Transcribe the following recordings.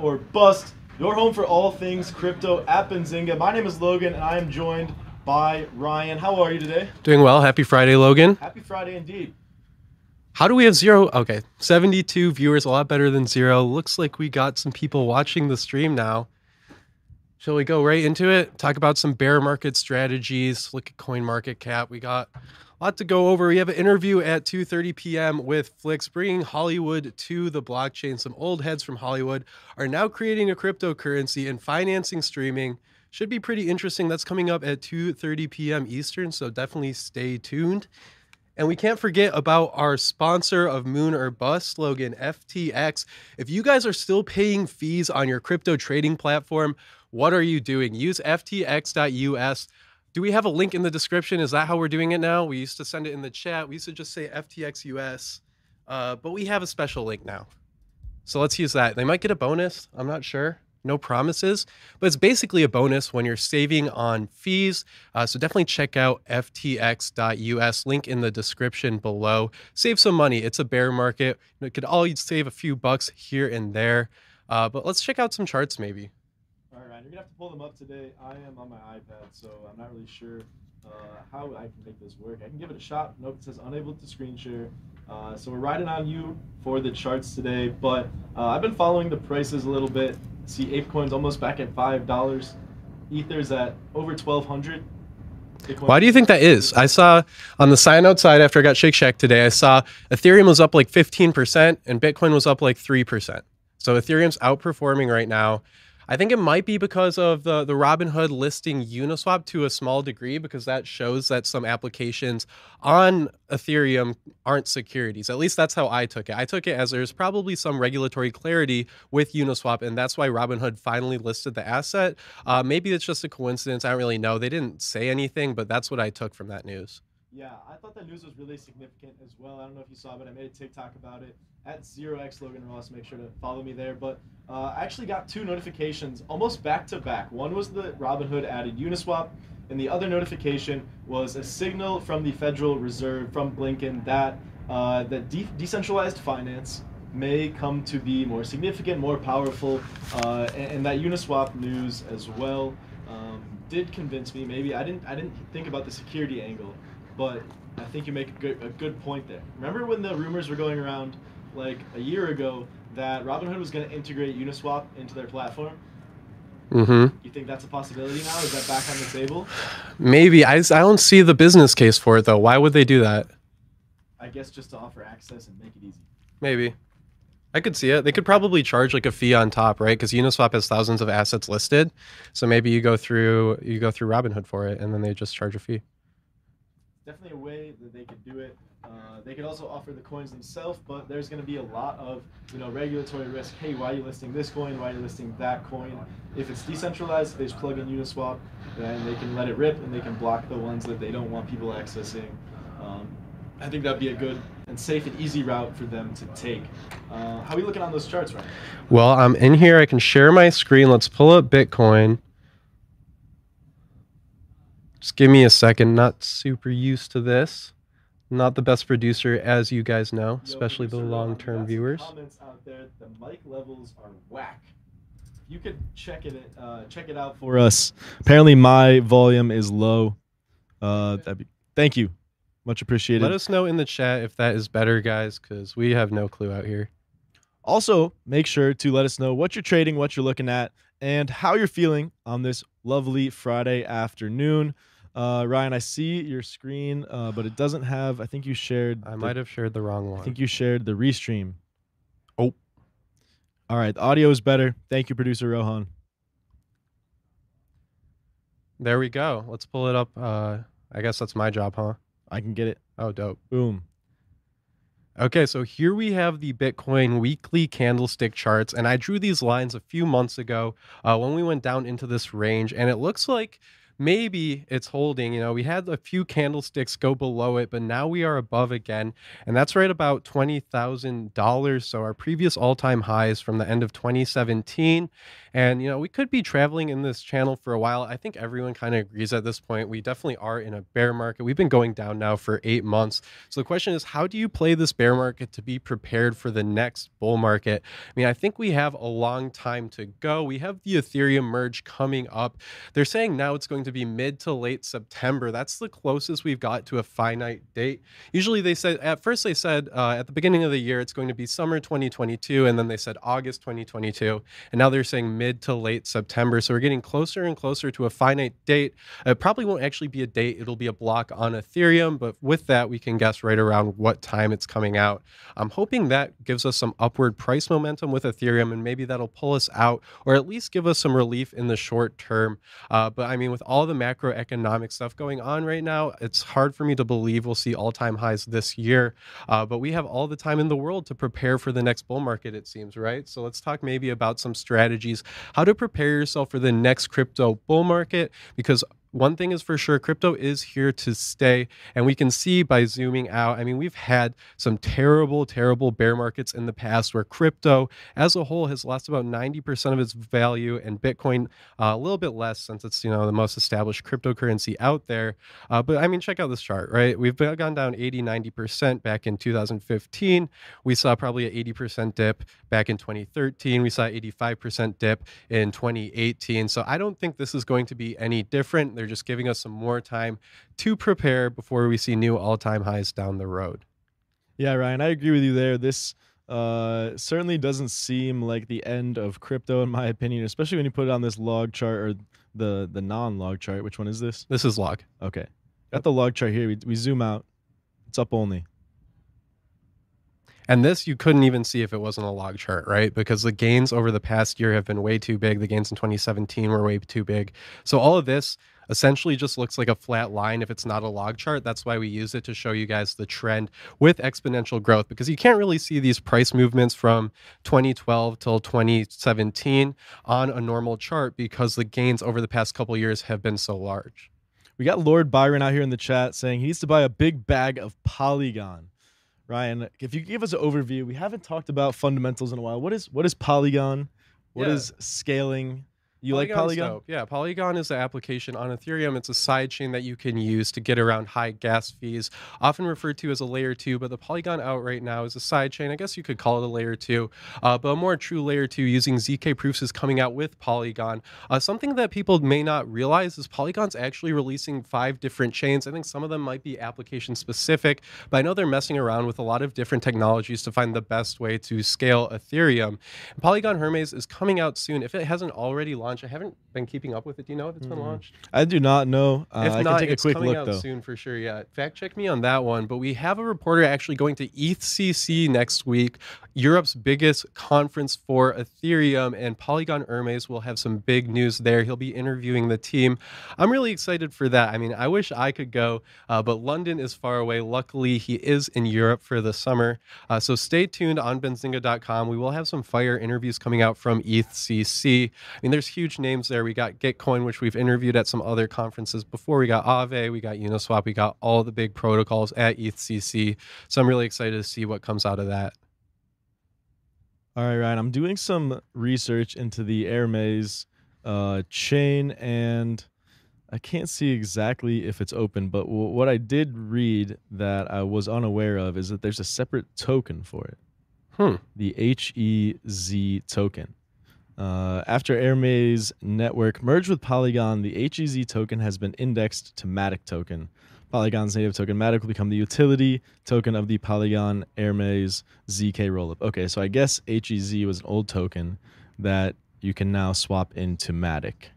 or bust. Your home for all things crypto at Benzinga. My name is Logan, and I am joined by Ryan. How are you today? Doing well. Happy Friday, Logan. Happy Friday indeed. How do we have zero? Okay, 72 viewers, a lot better than zero. Looks like we got some people watching the stream now. Shall we go right into it? Talk about some bear market strategies, look at coin market cap. We got lot to go over. We have an interview at 2:30 p.m. with Flix, bringing Hollywood to the blockchain. Some old heads from Hollywood are now creating a cryptocurrency and financing streaming. Should be pretty interesting. That's coming up at 2:30 p.m. Eastern, so definitely stay tuned. And we can't forget about our sponsor of Moon or Bust slogan, FTX. If you guys are still paying fees on your crypto trading platform, what are you doing? Use ftx.us do we have a link in the description? Is that how we're doing it now? We used to send it in the chat. We used to just say FTXUS, uh, but we have a special link now. So let's use that. They might get a bonus. I'm not sure. No promises, but it's basically a bonus when you're saving on fees. Uh, so definitely check out ftx.us. Link in the description below. Save some money. It's a bear market. It could all save a few bucks here and there. Uh, but let's check out some charts maybe. All right, Ryan, you're gonna have to pull them up today. I am on my iPad, so I'm not really sure uh, how I can make this work. I can give it a shot. Nope, it says unable to screen share. Uh, so we're riding on you for the charts today, but uh, I've been following the prices a little bit. See, ApeCoin's almost back at five dollars. Ether's at over twelve hundred. Why do you think that is? I saw on the sign outside after I got Shake Shack today, I saw Ethereum was up like 15% and Bitcoin was up like 3%. So Ethereum's outperforming right now. I think it might be because of the the Robinhood listing Uniswap to a small degree because that shows that some applications on Ethereum aren't securities. At least that's how I took it. I took it as there's probably some regulatory clarity with Uniswap, and that's why Robinhood finally listed the asset. Uh, maybe it's just a coincidence. I don't really know. They didn't say anything, but that's what I took from that news. Yeah, I thought that news was really significant as well. I don't know if you saw, but I made a TikTok about it at 0x Logan Ross. Make sure to follow me there. But uh, I actually got two notifications almost back to back. One was the Robinhood added Uniswap, and the other notification was a signal from the Federal Reserve from Blinken that uh, that de- decentralized finance may come to be more significant, more powerful, uh, and, and, that Uniswap news as well um, did convince me. Maybe I didn't I didn't think about the security angle, but I think you make a good a good point there. Remember when the rumors were going around like a year ago that Robinhood was going to integrate Uniswap into their platform. Mm-hmm. You think that's a possibility now? Is that back on the table? Maybe. I, I don't see the business case for it though. Why would they do that? I guess just to offer access and make it easy. Maybe. I could see it. They could probably charge like a fee on top, right? Because Uniswap has thousands of assets listed, so maybe you go through you go through Robinhood for it, and then they just charge a fee. Definitely a way that they could do it. Uh, they could also offer the coins themselves, but there's going to be a lot of you know regulatory risk. Hey, why are you listing this coin? Why are you listing that coin? If it's decentralized, they just plug in Uniswap, then they can let it rip and they can block the ones that they don't want people accessing. Um, I think that'd be a good and safe and easy route for them to take. Uh, how are we looking on those charts right now? Well, I'm in here. I can share my screen. Let's pull up Bitcoin. Just give me a second. Not super used to this. Not the best producer, as you guys know, Yo, especially the Rohan, long-term viewers. Comments out there. The mic levels are whack. You could check it. Uh, check it out for us. Apparently, my volume is low. Uh, that'd be, thank you, much appreciated. Let us know in the chat if that is better, guys, because we have no clue out here. Also, make sure to let us know what you're trading, what you're looking at, and how you're feeling on this lovely Friday afternoon. Uh, Ryan, I see your screen, uh, but it doesn't have. I think you shared. I the- might have shared the wrong one. I think you shared the restream. Oh. All right. The audio is better. Thank you, producer Rohan. There we go. Let's pull it up. Uh, I guess that's my job, huh? I can get it. Oh, dope. Boom. Okay, so here we have the Bitcoin weekly candlestick charts, and I drew these lines a few months ago uh, when we went down into this range, and it looks like maybe it's holding. You know, we had a few candlesticks go below it, but now we are above again, and that's right about twenty thousand dollars. So our previous all-time highs from the end of 2017, and you know we could be traveling in this channel for a while. I think everyone kind of agrees at this point. We definitely are in a bear market. We've been going down now for eight months. So the question is, how do you play this bear market to be prepared for the next bull market? I mean, I think we have a long time to go. We have the Ethereum merge coming up. They're saying now it's going to be mid to late September. That's the closest we've got to a finite date. Usually they said, at first they said uh, at the beginning of the year, it's going to be summer 2022. And then they said August 2022. And now they're saying mid to late September. So we're getting closer and closer to a finite date. It probably won't actually be a date, it'll be a block on Ethereum. But with that, we can guess right around what time it's coming out. I'm hoping that gives us some upward price momentum with Ethereum, and maybe that'll pull us out or at least give us some relief in the short term. Uh, but I mean, with all the macroeconomic stuff going on right now, it's hard for me to believe we'll see all time highs this year. Uh, but we have all the time in the world to prepare for the next bull market, it seems, right? So let's talk maybe about some strategies, how to prepare yourself for the next crypto bull market, because one thing is for sure crypto is here to stay and we can see by zooming out i mean we've had some terrible terrible bear markets in the past where crypto as a whole has lost about 90% of its value and bitcoin uh, a little bit less since it's you know the most established cryptocurrency out there. Uh, but i mean check out this chart right? We've gone down 80 90% back in 2015 we saw probably an 80% dip back in 2013 we saw 85% dip in 2018 so i don't think this is going to be any different they're just giving us some more time to prepare before we see new all-time highs down the road Yeah, Ryan, I agree with you there. This uh, certainly doesn't seem like the end of crypto, in my opinion, especially when you put it on this log chart or the the non-log chart. Which one is this? this is log Okay, got the log chart here. We, we zoom out. It's up only. And this you couldn't even see if it wasn't a log chart, right? Because the gains over the past year have been way too big. The gains in 2017 were way too big. So all of this essentially just looks like a flat line if it's not a log chart. That's why we use it to show you guys the trend with exponential growth because you can't really see these price movements from 2012 till 2017 on a normal chart because the gains over the past couple years have been so large. We got Lord Byron out here in the chat saying he needs to buy a big bag of Polygon. Ryan, if you could give us an overview, we haven't talked about fundamentals in a while. What is what is Polygon? What Yeah. is scaling? You like Polygon? dope. Yeah, Polygon is an application on Ethereum. It's a sidechain that you can use to get around high gas fees, often referred to as a layer two. But the Polygon out right now is a sidechain. I guess you could call it a layer two, uh, but a more true layer two using ZK proofs is coming out with Polygon. Uh, something that people may not realize is Polygon's actually releasing five different chains. I think some of them might be application specific, but I know they're messing around with a lot of different technologies to find the best way to scale Ethereum. Polygon Hermez is coming out soon. If it hasn't already launched, I haven't been keeping up with it. Do you know if it's been Mm. launched? I do not know. Uh, if I not, can take a quick look out though. soon for sure. Yeah, fact check me on that one. But we have a reporter actually going to ETHCC next week, Europe's biggest conference for Ethereum, and Polygon Hermez will have some big news there. He'll be interviewing the team. I'm really excited for that. I mean, I wish I could go, uh, but London is far away. Luckily, he is in Europe for the summer. Uh, so stay tuned on benzinga.com. We will have some fire interviews coming out from ETHCC. I mean, there's huge names there. We got Gitcoin, which we've interviewed at some other conferences before. We got Aave, we got Uniswap, we got all the big protocols at ETHCC. So I'm really excited to see what comes out of that. All right, Ryan. I'm doing some research into the Hermez uh, chain, and I can't see exactly if it's open. But w- what I did read that I was unaware of is that there's a separate token for it. Hmm. The HEZ token. Uh, after Hermez network merged with Polygon, the HEZ token has been indexed to Matic token. Polygon's native token Matic will become the utility token of the Polygon Hermes ZK rollup. Okay, so I guess HEZ was an old token that you can now swap into Matic.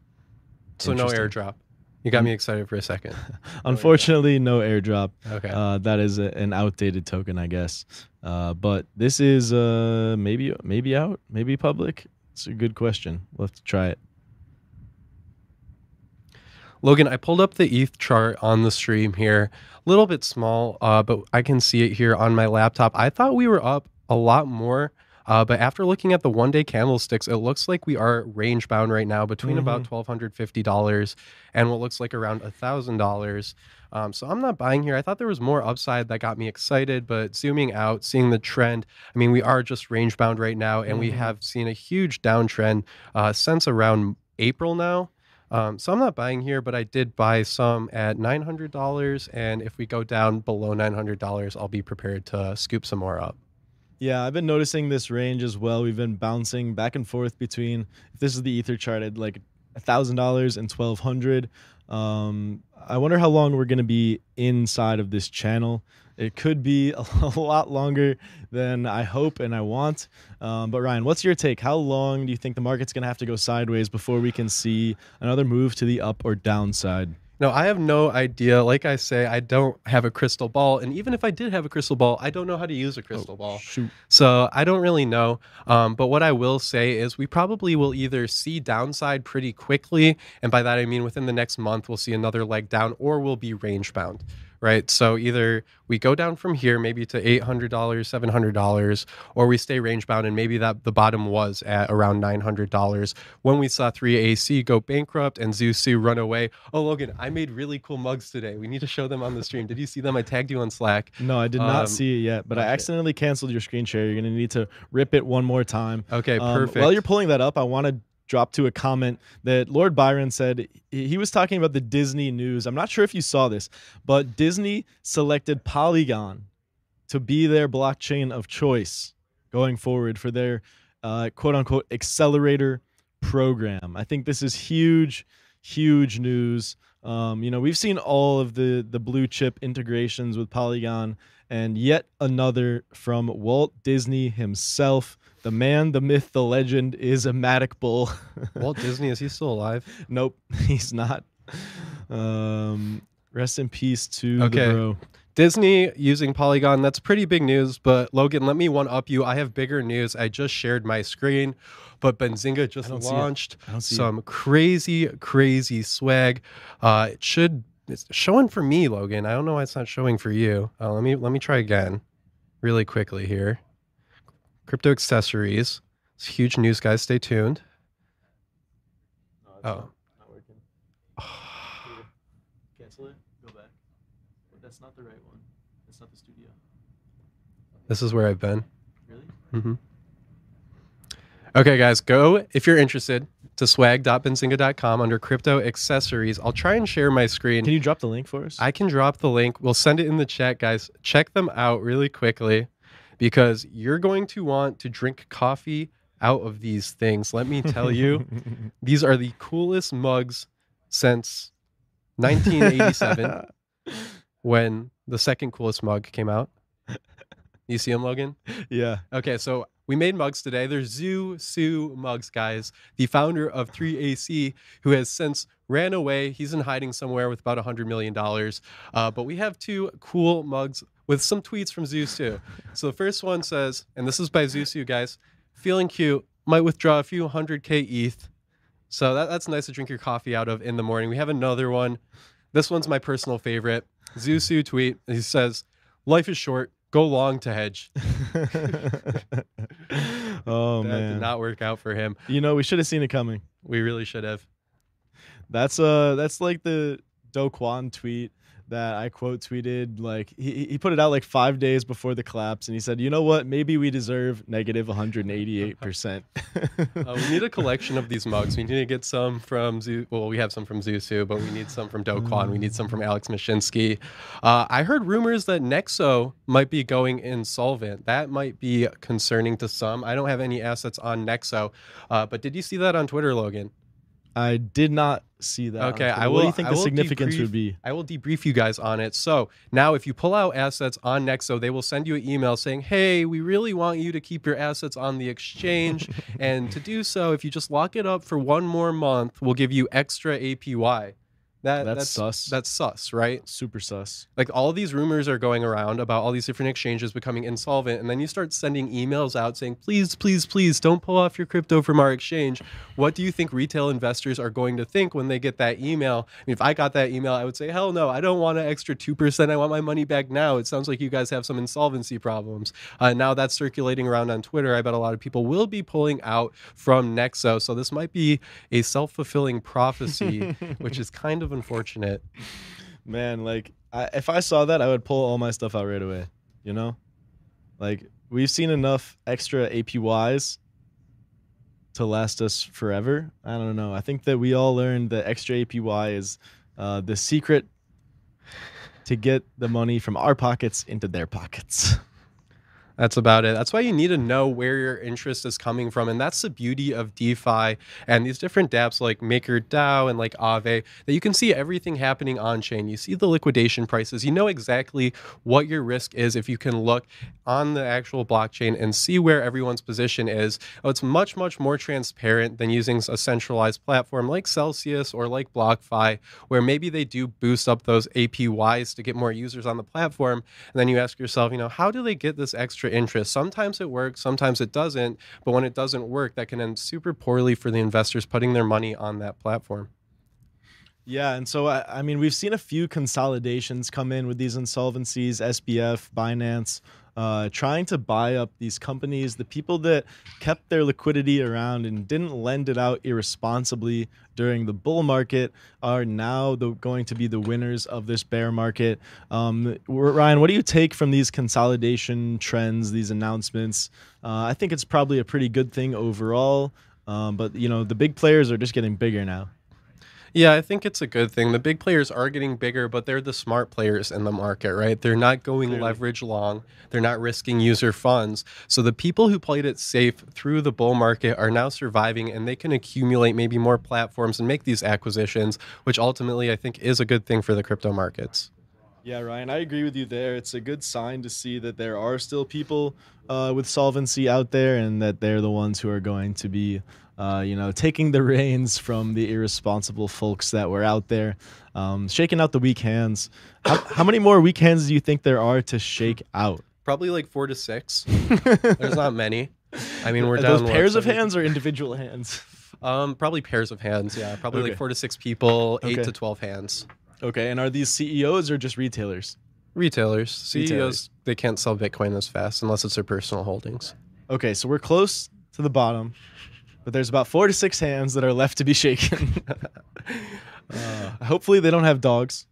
So no airdrop. You got me excited for a second. Unfortunately, no airdrop. Okay. Uh, that is a, an outdated token, I guess. Uh, but this is uh, maybe maybe out, maybe public. It's a good question. We'll have to try it. Logan, I pulled up the ETH chart on the stream here. A little bit small, uh, but I can see it here on my laptop. I thought we were up a lot more, uh, but after looking at the one day candlesticks, it looks like we are range bound right now between about $1,250 and what looks like around $1,000. Um, so I'm not buying here. I thought there was more upside that got me excited, but zooming out, seeing the trend, I mean, we are just range bound right now, and we Mhm. have seen a huge downtrend uh, since around April now. Um, so I'm not buying here, but I did buy some at $900. And if we go down below $900, I'll be prepared to scoop some more up. Yeah, I've been noticing this range as well. We've been bouncing back and forth between if this is the ether chart at like thousand dollars and twelve hundred. Um, I wonder how long we're gonna be inside of this channel. It could be a, lot longer than I hope and I want. Um, but Ryan, what's your take? How long do you think the market's gonna have to go sideways before we can see another move to the up or downside? No, I have no idea. Like I say, I don't have a crystal ball. And even if I did have a crystal ball, I don't know how to use a crystal ball. Shoot. So I don't really know. Um, but what I will say is we probably will either see downside pretty quickly. And by that, I mean within the next month, we'll see another leg down or we'll be range bound. Right. So either we go down from here, maybe to $800, $700, or we stay range bound. And maybe that the bottom was at around $900 when we saw 3AC go bankrupt and Zhu Su run away. Oh, Logan, I made really cool mugs today. We need to show them on the stream. Did you see them? I tagged you on Slack. No, I did not Um, see it yet, but I accidentally canceled your screen share. You're gonna need to rip it one more time. Okay, Um, perfect. While you're pulling that up, I want to drop to a comment that Lord Byron said. He he was talking about the Disney news. I'm not sure if you saw this, but Disney selected Polygon to be their blockchain of choice going forward for their uh, quote unquote accelerator program. I think this is huge, huge news. Um, you know, we've seen all of the the blue chip integrations with Polygon, and yet another from Walt Disney himself. The man, the myth, the legend is a Matic Bull. Walt Disney, is he still alive? nope, he's not. Um, rest in peace to Okay. the bro. Disney using Polygon, that's pretty big news. But Logan, let me one up you. I have bigger news. I just shared my screen, but Benzinga just don't see it. launched I it. some crazy, crazy swag. Uh, it should it's showing for me, Logan. I don't know why it's not showing for you. Uh, let me let me try again, really quickly here. Crypto accessories. It's huge news, guys. Stay tuned. Oh. not working. Cancel it. Go back. That's not the right one. That's not the studio. This is where I've been. Really? Mm-hmm. Okay, guys, go if you're interested to swag.benzinga.com under crypto accessories. I'll try and share my screen. Can you drop the link for us? I can drop the link. We'll send it in the chat, guys. Check them out really quickly because you're going to want to drink coffee out of these things. Let me tell you, these are the coolest mugs since 1987 when the second coolest mug came out. You see them, Logan? yeah. Okay, so we made mugs today. They're Zhu Su mugs, guys. The founder of 3AC, who has since ran away. He's in hiding somewhere with about $100 million. Uh, but we have two cool mugs with some tweets from Zhu Su. So the first one says, and this is by Zhu Su, guys, feeling cute, might withdraw a few hundred K ETH. So that, that's nice to drink your coffee out of in the morning. We have another one. This one's my personal favorite. Zhu Su tweet. He says, Life is short. Go long to hedge. Oh that man. did not work out for him. you know, we should have seen it coming. We really should have. That's uh that's like the Do Kwon tweet that I quote tweeted. Like he he put it out like five days before the collapse, and he said, "You know what? Maybe we deserve negative 188 percent." Uh, we need a collection of these mugs. We need to get some from Zoo. Well, we have some from Zhu Su, but we need some from Do Kwon. We need some from Alex Mashinsky. Uh, I heard rumors that Nexo might be going insolvent. That might be concerning to some. I don't have any assets on Nexo, uh, but did you see that on Twitter, Logan? I did not see that. Okay. I What do you think I the significance debrief- would be? I will debrief you guys on it. So now, if you pull out assets on Nexo, they will send you an email saying, "Hey, we really want you to keep your assets on the exchange, and to do so, if you just lock it up for one more month, we'll give you extra APY." That, That's that's sus. That's sus, right? Super sus. Like all these rumors are going around about all these different exchanges becoming insolvent, and then you start sending emails out saying, "Please, please, please, don't pull off your crypto from our exchange." What do you think retail investors are going to think when they get that email? I mean, if I got that email, I would say, "Hell no, I don't want an extra two percent. I want my money back now." It sounds like you guys have some insolvency problems. Uh, now that's circulating around on Twitter. I bet a lot of people will be pulling out from Nexo, so this might be a self-fulfilling prophecy, which is kind of unfortunate. Man, like I, if I saw that, I would pull all my stuff out right away. You know, like we've seen enough extra APYs to last us forever. I don't know. I think that we all learned that extra APY is uh, the secret to get the money from our pockets into their pockets. That's about it. That's why you need to know where your interest is coming from. And that's the beauty of DeFi and these different dApps like MakerDAO and like Aave that you can see everything happening on chain. You see the liquidation prices. You know exactly what your risk is if you can look on the actual blockchain and see where everyone's position is. Oh, it's much, much more transparent than using a centralized platform like Celsius or like BlockFi, where maybe they do boost up those APYs to get more users on the platform. And then you ask yourself, you know, how do they get this extra interest? Sometimes it works, sometimes it doesn't. But when it doesn't work, that can end super poorly for the investors putting their money on that platform. Yeah, and so I, I mean, we've seen a few consolidations come in with these insolvencies, SBF, Binance, uh, trying to buy up these companies. The people that kept their liquidity around and didn't lend it out irresponsibly during the bull market are now the, going to be the winners of this bear market. Um, Ryan, what do you take from these consolidation trends, these announcements? Uh, I think it's probably a pretty good thing overall. Um, but you know, the big players are just getting bigger now. Yeah, I think it's a good thing. The big players are getting bigger, but they're the smart players in the market, right? They're not going Clearly. leverage long. They're not risking user funds. So the people who played it safe through the bull market are now surviving and they can accumulate maybe more platforms and make these acquisitions, which ultimately I think is a good thing for the crypto markets. Yeah, Ryan, I agree with you there. It's a good sign to see that there are still people uh, with solvency out there, and that they're the ones who are going to be, uh, you know, taking the reins from the irresponsible folks that were out there, um, shaking out the weak hands. How, how many more weak hands do you think there are to shake out? Probably like four to six. There's not many. I mean, we're Are down those what, pairs of seven- hands or individual hands? Um, probably pairs of hands. Yeah, probably Okay. like four to six people, eight Okay. to twelve hands. Okay, and are these CEOs or just retailers? Retailers, CEOs, Retailers. they can't sell Bitcoin as fast unless it's their personal holdings. Okay, so we're close to the bottom, but there's about four to six hands that are left to be shaken. uh, hopefully, they don't have dogs.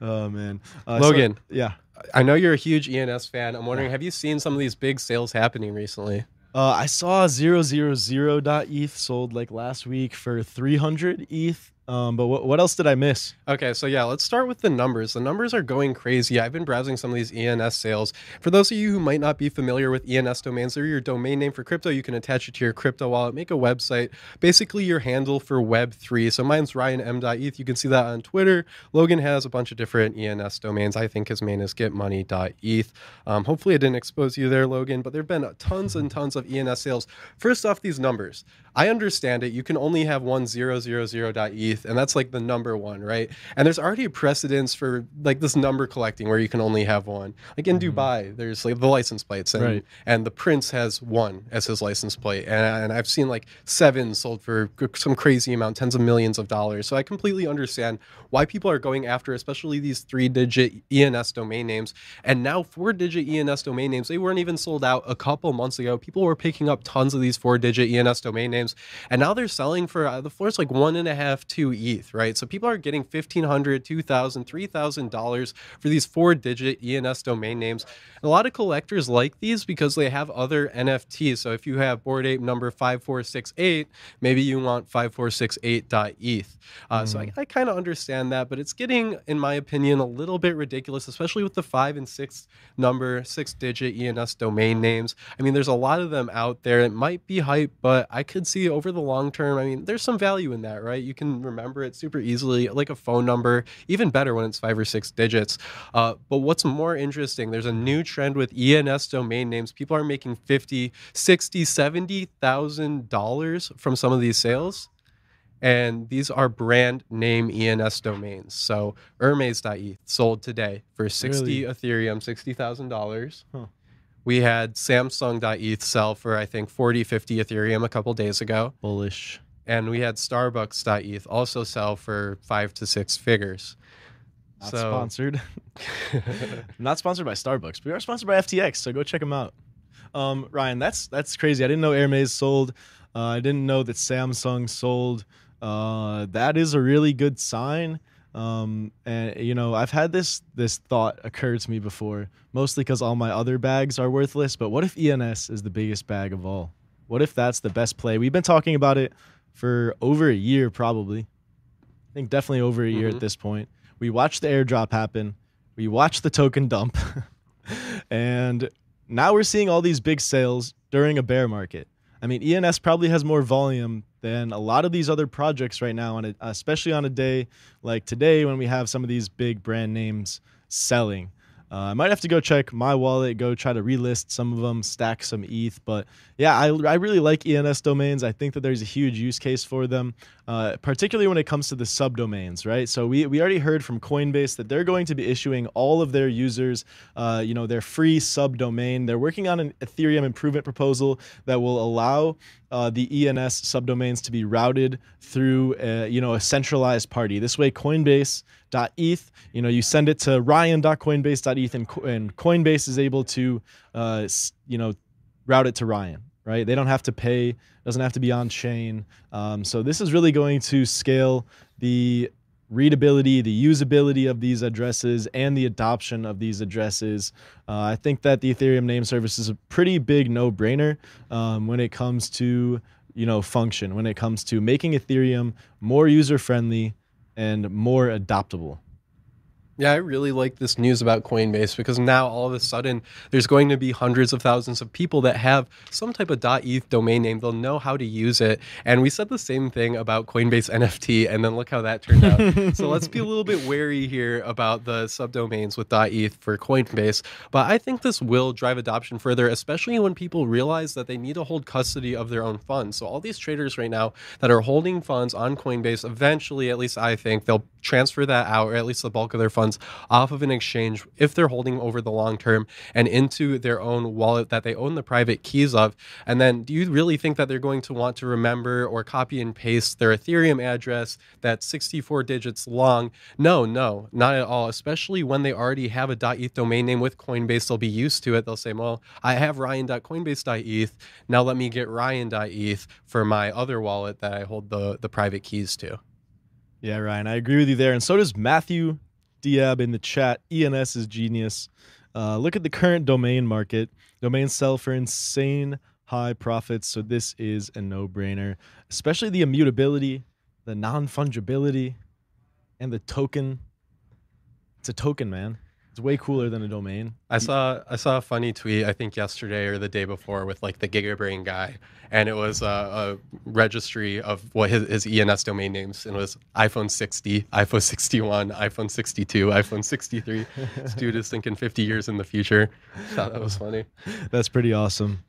oh man, uh, so- Logan. yeah, I know you're a huge ENS fan. I'm wondering, have you seen some of these big sales happening recently? uh, I saw zero zero zero dot ETH sold like last week for three hundred ETH. Um, but what what else did I miss? Okay, so yeah, let's start with the numbers. The numbers are going crazy. I've been browsing some of these ENS sales. For those of you who might not be familiar with ENS domains, they're your domain name for crypto. You can attach it to your crypto wallet, make a website, basically your handle for Web3. So mine's ryanm.eth. You can see that on Twitter. Logan has a bunch of different ENS domains. I think his main is getmoney.eth. Um, hopefully, I didn't expose you there, Logan, but there have been tons and tons of ENS sales. First off, these numbers. I understand it. You can only have one 000.eth And that's like the number one, right? And there's already a precedence for like this number collecting where you can only have one. Like in Mhm. Dubai, there's like the license plates, and, Right. and the prince has one as his license plate, and, and I've seen like seven sold for some crazy amount, tens of millions of dollars. So I completely understand why people are going after, especially these three-digit ENS domain names, and now four-digit ENS domain names. They weren't even sold out a couple months ago. People were picking up tons of these four-digit ENS domain names, and now they're selling for uh, the floor's like one and a half, two ETH, right? So people are getting fifteen hundred, two thousand, three thousand dollars for these four-digit ENS domain names. A lot of collectors like these because they have other NFTs. So if you have Bored Ape number five four six eight, maybe you want five four six eight ETH. Uh, So I, I kind of understand that, but it's getting, in my opinion, a little bit ridiculous, especially with the five and six number, six digit ENS domain names. I mean, there's a lot of them out there. It might be hype, but I could see over the long term. I mean, there's some value in that, right? You can remember it super easily, like a phone number, even better when it's five or six digits. Uh, but what's more interesting, there's a new trend with ENS domain names. People are making 50, 60, 70,000 dollars from some of these sales. And these are brand name ENS domains. So Hermes.eth sold today for 60 Really? Ethereum, $60,000. Huh. We had Samsung.eth sell for, I think, 40, 50 Ethereum a couple days ago. Bullish. And we had Starbucks.eth also sell for five to six figures. Not So- sponsored. Not sponsored by Starbucks. We are sponsored by FTX, so go check them out. Um, Ryan, that's that's crazy. I didn't know Hermes sold. Uh, I didn't know that Samsung sold. Uh, that is a really good sign. Um, and you know, I've had this this thought occur to me before, mostly because all my other bags are worthless. But what if ENS is the biggest bag of all? What if that's the best play? We've been talking about it for over a year, probably. I think definitely over a year Mhm. at this point. We watched the airdrop happen. We watched the token dump. and now we're seeing all these big sales during a bear market. I mean, ENS probably has more volume than a lot of these other projects right now, on a, especially on a day like today when we have some of these big brand names selling. Uh, I might have to go check my wallet, go try to relist some of them, stack some ETH. But yeah, I, I really like ENS domains. I think that there's a huge use case for them, uh, particularly when it comes to the subdomains, right? So we, we already heard from Coinbase that they're going to be issuing all of their users, uh, you know, their free subdomain. They're working on an Ethereum improvement proposal that will allow uh, the ENS subdomains to be routed through, uh, you know, a centralized party. This way, Coinbase.eth, you know, you send it to Ryan.coinbase.eth, and, and Coinbase is able to, uh, you know, route it to Ryan. Right? They don't have to pay. Doesn't have to be on chain. Um, so this is really going to scale the readability, the usability of these addresses, and the adoption of these addresses. Uh, I think that the Ethereum name service is a pretty big no-brainer um, when it comes to you know function, when it comes to making Ethereum more user-friendly and more adoptable. Yeah, I really like this news about Coinbase because now all of a sudden there's going to be hundreds of thousands of people that have some type of .eth domain name. They'll know how to use it. And we said the same thing about Coinbase NFT, and then look how that turned out. so let's be a little bit wary here about the subdomains with .eth for Coinbase. But I think this will drive adoption further, especially when people realize that they need to hold custody of their own funds. So all these traders right now that are holding funds on Coinbase, eventually, at least I think, they'll transfer that out, or at least the bulk of their funds off of an exchange if they're holding over the long term and into their own wallet that they own the private keys of. And then do you really think that they're going to want to remember or copy and paste their Ethereum address that's 64 digits long? No, no, not at all. Especially when they already have a .eth domain name with Coinbase, they'll be used to it. They'll say, well, I have ryan.coinbase.eth. Now let me get ryan.eth for my other wallet that I hold the, the private keys to. Yeah, Ryan, I agree with you there. And so does Matthew Diab in the chat. ENS is genius. Uh, look at the current domain market. Domains sell for insane high profits. So this is a no brainer, especially the immutability, the non fungibility, and the token. It's a token, man. It's way cooler than a domain. I saw I saw a funny tweet I think yesterday or the day before with like the GigaBrain guy, and it was a, a registry of what his, his ENS domain names, and it was iPhone 60, iPhone 61, iPhone 62, iPhone 63. this dude is thinking 50 years in the future. Thought that was funny. That's pretty awesome.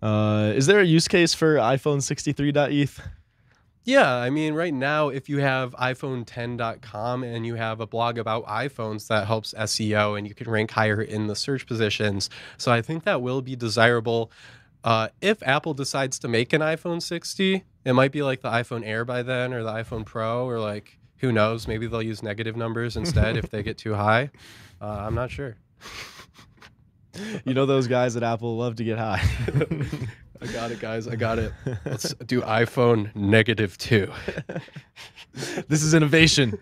Uh, is there a use case for iPhone 63.eth? Yeah, I mean, right now, if you have iPhone10.com and you have a blog about iPhones, that helps SEO and you can rank higher in the search positions. So I think that will be desirable. Uh, if Apple decides to make an iPhone 60, it might be like the iPhone Air by then or the iPhone Pro, or like, who knows? Maybe they'll use negative numbers instead if they get too high. Uh, I'm not sure. You know those guys at Apple love to get high. I got it, guys. I got it. Let's do iPhone negative two. this is innovation.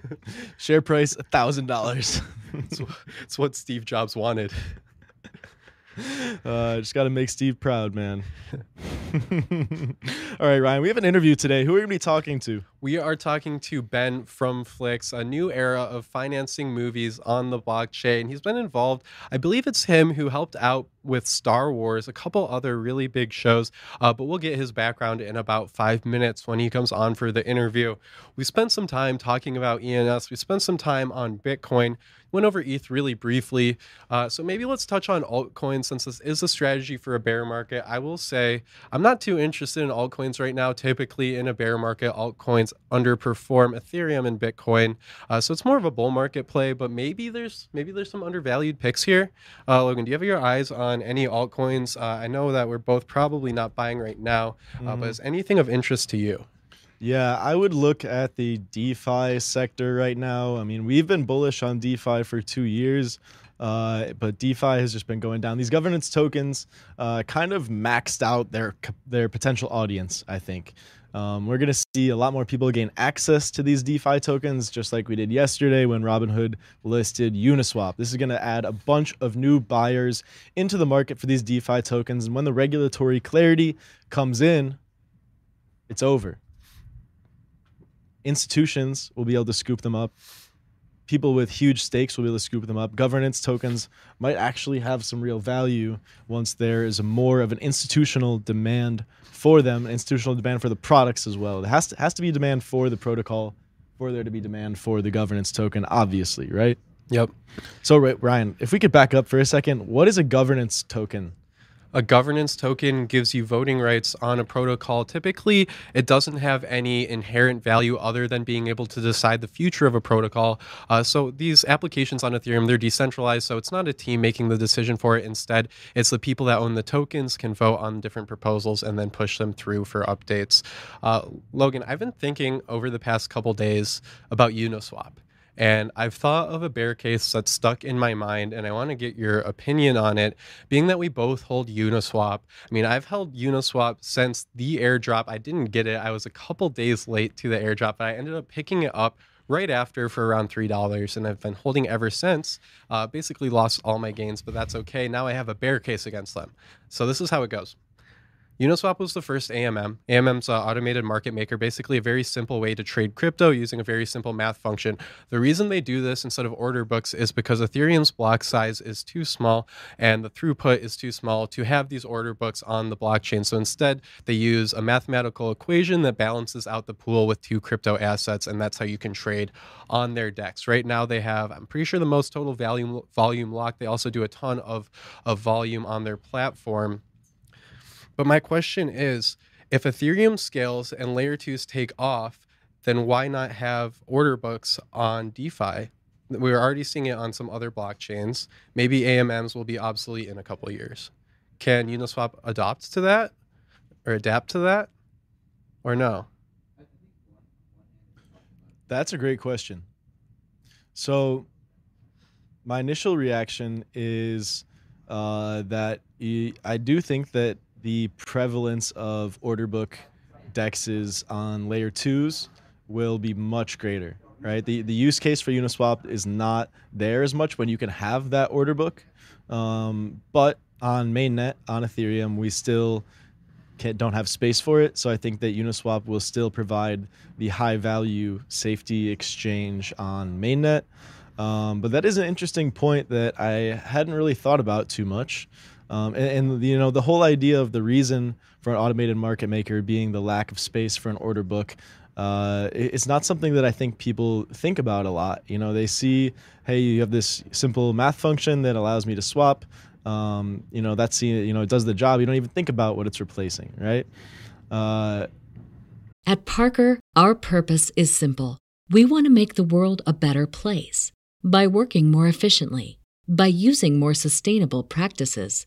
Share price a thousand dollars. It's, it's what Steve Jobs wanted. Uh, just got to make Steve proud, man. All right, Ryan, we have an interview today. Who are we going to be talking to? We are talking to Ben from Flix, a new era of financing movies on the blockchain. He's been involved, I believe it's him who helped out with Star Wars, a couple other really big shows, uh, but we'll get his background in about five minutes when he comes on for the interview. We spent some time talking about ENS, we spent some time on Bitcoin went over ETH really briefly. Uh, so maybe let's touch on altcoins since this is a strategy for a bear market. I will say I'm not too interested in altcoins right now. Typically, in a bear market, altcoins underperform Ethereum and Bitcoin. Uh, so it's more of a bull market play. But maybe there's maybe there's some undervalued picks here. Uh, Logan, do you have your eyes on any altcoins? Uh, I know that we're both probably not buying right now, mm-hmm. but is anything of interest to you? Yeah, I would look at the DeFi sector right now. I mean, we've been bullish on DeFi for two years. Uh, but DeFi has just been going down. These governance tokens uh, kind of maxed out their their potential audience. I think um, we're going to see a lot more people gain access to these DeFi tokens, just like we did yesterday when Robinhood listed Uniswap. This is going to add a bunch of new buyers into the market for these DeFi tokens, and when the regulatory clarity comes in, it's over institutions will be able to scoop them up. People with huge stakes will be able to scoop them up. Governance tokens might actually have some real value once there is more of an institutional demand for them, institutional demand for the products as well. It has to has to be demand for the protocol for there to be demand for the governance token, obviously, right? Yep. So, Ryan, if we could back up for a second, what is a governance token? A governance token gives you voting rights on a protocol. Typically, it doesn't have any inherent value other than being able to decide the future of a protocol. Uh, so these applications on Ethereum, they're decentralized, so it's not a team making the decision for it. Instead, it's the people that own the tokens can vote on different proposals and then push them through for updates. Uh, Logan, I've been thinking over the past couple days about Uniswap. And I've thought of a bear case that's stuck in my mind, and I want to get your opinion on it. Being that we both hold Uniswap, I mean, I've held Uniswap since the airdrop. I didn't get it, I was a couple days late to the airdrop, but I ended up picking it up right after for around $3 and I've been holding ever since. Uh, basically lost all my gains, but that's okay. Now I have a bear case against them. So this is how it goes. Uniswap was the first AMM. AMM's uh, automated market maker, basically a very simple way to trade crypto using a very simple math function. The reason they do this instead of order books is because Ethereum's block size is too small and the throughput is too small to have these order books on the blockchain. So instead, they use a mathematical equation that balances out the pool with two crypto assets, and that's how you can trade on their DEX. Right now, they have, I'm pretty sure, the most total volume volume lock. They also do a ton of, of volume on their platform. But my question is if Ethereum scales and layer twos take off, then why not have order books on DeFi? We're already seeing it on some other blockchains. Maybe AMMs will be obsolete in a couple years. Can Uniswap adopt to that or adapt to that or no? That's a great question. So, my initial reaction is uh, that I do think that the prevalence of order book dexes on layer twos will be much greater, right? The, the use case for Uniswap is not there as much when you can have that order book. Um, but on mainnet, on Ethereum, we still can't, don't have space for it. So I think that Uniswap will still provide the high value safety exchange on mainnet. Um, but that is an interesting point that I hadn't really thought about too much. Um, and, and, you know the whole idea of the reason for an automated market maker being the lack of space for an order book uh, it's not something that I think people think about a lot. You know, they see, hey, you have this simple math function that allows me to swap. Um, you know, that's you know, it does the job. You don't even think about what it's replacing, right? Uh, At Parker, our purpose is simple. We want to make the world a better place by working more efficiently, by using more sustainable practices,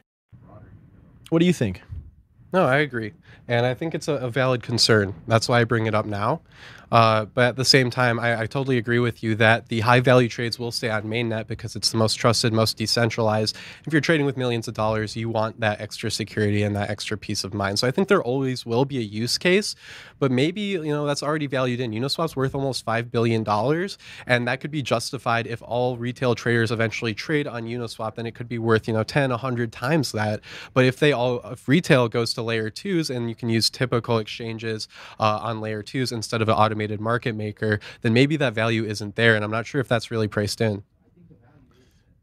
What do you think? No, I agree. And I think it's a, a valid concern. That's why I bring it up now. Uh, but at the same time, I, I, totally agree with you that the high value trades will stay on mainnet because it's the most trusted, most decentralized. If you're trading with millions of dollars, you want that extra security and that extra peace of mind. So I think there always will be a use case, but maybe you know that's already valued in. Uniswap's worth almost five billion dollars, and that could be justified if all retail traders eventually trade on Uniswap. Then it could be worth you know 10, 100 times that. But if they all if retail goes to layer twos and you can use typical exchanges uh, on layer twos instead of an automated automated market maker, then maybe that value isn't there. And I'm not sure if that's really priced in.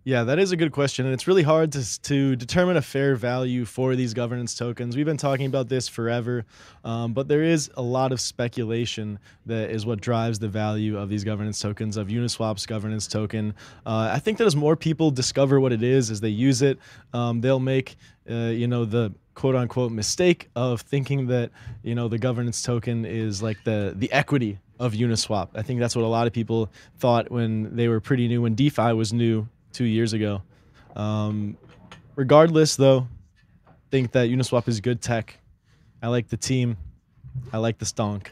Yeah, that is a good question. And it's really hard to, to determine a fair value for these governance tokens. We've been talking about this forever, um, but there is a lot of speculation that is what drives the value of these governance tokens, of Uniswap's governance token. Uh, I think that as more people discover what it is, as they use it, um, they'll make, uh, you know, the quote unquote mistake of thinking that, you know, the governance token is like the, the equity of Uniswap. I think that's what a lot of people thought when they were pretty new, when DeFi was new two years ago. Um, regardless, though, think that Uniswap is good tech. I like the team. I like the stonk.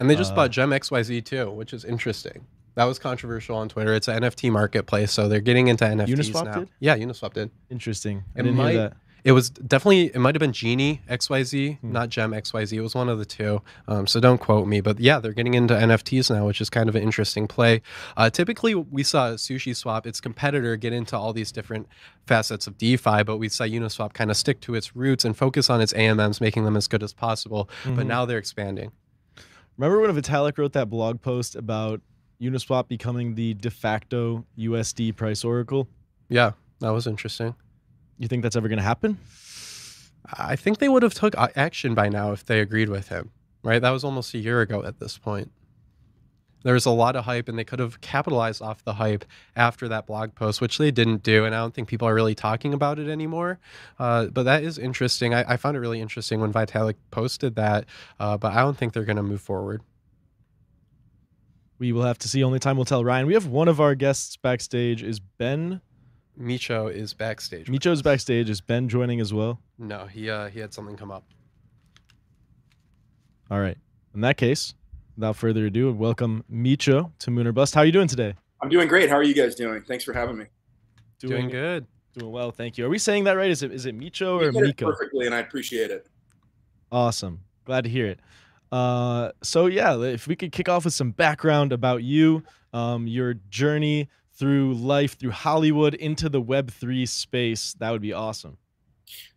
And they just uh, bought Gem XYZ too, which is interesting. That was controversial on Twitter. It's an NFT marketplace, so they're getting into NFTs Uniswap now. Did? Yeah, Uniswap did. Interesting. I it didn't might. It was definitely it might have been Genie XYZ, hmm. not Gem XYZ. It was one of the two. Um, so don't quote me, but yeah, they're getting into NFTs now, which is kind of an interesting play. Uh, typically, we saw Sushi Swap, its competitor, get into all these different facets of DeFi, but we saw Uniswap kind of stick to its roots and focus on its AMMs, making them as good as possible. Mm-hmm. But now they're expanding. Remember when Vitalik wrote that blog post about Uniswap becoming the de facto USD price oracle? Yeah, that was interesting. You think that's ever going to happen? I think they would have took action by now if they agreed with him. Right? That was almost a year ago at this point. There was a lot of hype, and they could have capitalized off the hype after that blog post, which they didn't do. And I don't think people are really talking about it anymore. Uh, but that is interesting. I, I, found it really interesting when Vitalik posted that, uh, but I don't think they're going to move forward. We will have to see. Only time will tell. Ryan, we have one of our guests backstage. Is Ben Micho is backstage. Micho's backstage. Is Ben joining as well? No, he uh, he had something come up. All right. In that case, without further ado, welcome Micho to Moon or Bust. How are you doing today? I'm doing great. How are you guys doing? Thanks for having me. Doing, doing good. Doing well, thank you. Are we saying that right? Is it is it Micho or Miko? perfectly, and I appreciate it. Awesome. Glad to hear it. Uh, so yeah, if we could kick off with some background about you, um, your journey through life, through Hollywood into the Web3 space, that would be awesome.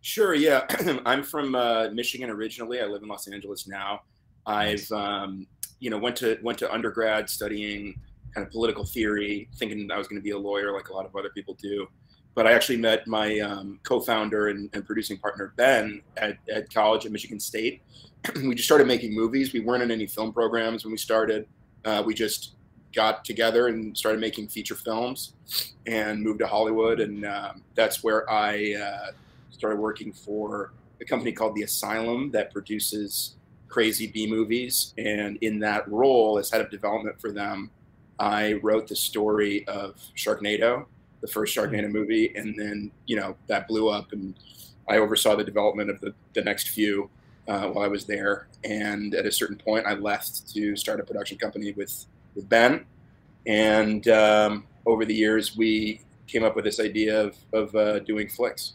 Sure. Yeah. I'm from uh, Michigan originally. I live in Los Angeles now. I've, um, you know, went to went to undergrad studying kind of political theory, thinking I was going to be a lawyer like a lot of other people do. But I actually met my um, co-founder and, and, producing partner Ben at, at college at Michigan State. we just started making movies. We weren't in any film programs when we started. Uh, we just got together and started making feature films and moved to Hollywood. And um, that's where I uh, started working for a company called The Asylum that produces crazy B movies. And in that role as head of development for them, I wrote the story of Sharknado, the first Sharknado movie, and then you know that blew up, and I oversaw the development of the, the next few uh, while I was there. And at a certain point, I left to start a production company with with Ben, and um, over the years, we came up with this idea of of uh, doing Flix.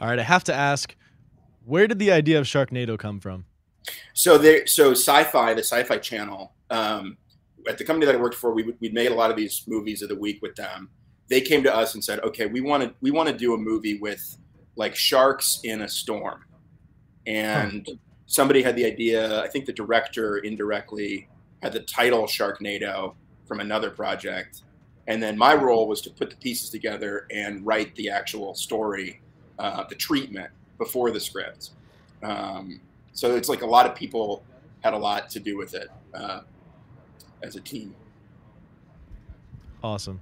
All right, I have to ask, where did the idea of Sharknado come from? So there, so Sci-Fi, the Sci-Fi Channel, um, at the company that I worked for, we we made a lot of these movies of the week with them. They came to us and said, "Okay, we want to we want to do a movie with like sharks in a storm," and huh. somebody had the idea. I think the director indirectly had the title Sharknado from another project, and then my role was to put the pieces together and write the actual story, uh, the treatment before the script. Um, so it's like a lot of people had a lot to do with it uh, as a team. Awesome.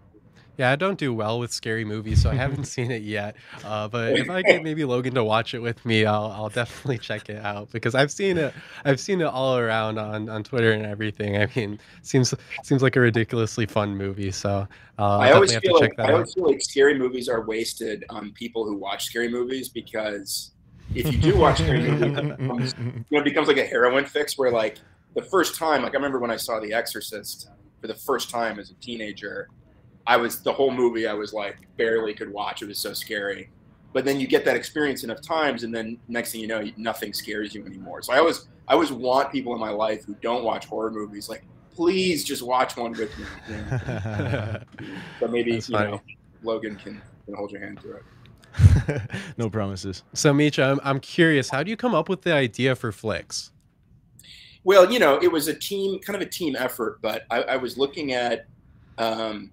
Yeah, I don't do well with scary movies, so I haven't seen it yet. Uh, but if I get maybe Logan to watch it with me, I'll, I'll definitely check it out because I've seen it. I've seen it all around on, on Twitter and everything. I mean, seems seems like a ridiculously fun movie. So uh, I always feel like I always feel like scary movies are wasted on people who watch scary movies because if you do watch scary movies, it becomes, you know, it becomes like a heroin fix where like the first time, like I remember when I saw The Exorcist for the first time as a teenager, I was the whole movie I was like barely could watch. It was so scary. But then you get that experience enough times, and then next thing you know, nothing scares you anymore. So I always I always want people in my life who don't watch horror movies like please just watch one with me. so maybe That's you funny. know Logan can, can hold your hand through it. no promises. So, Meech, I'm, I'm curious, how do you come up with the idea for Flix? Well, you know, it was a team, kind of a team effort, but I, I was looking at, um,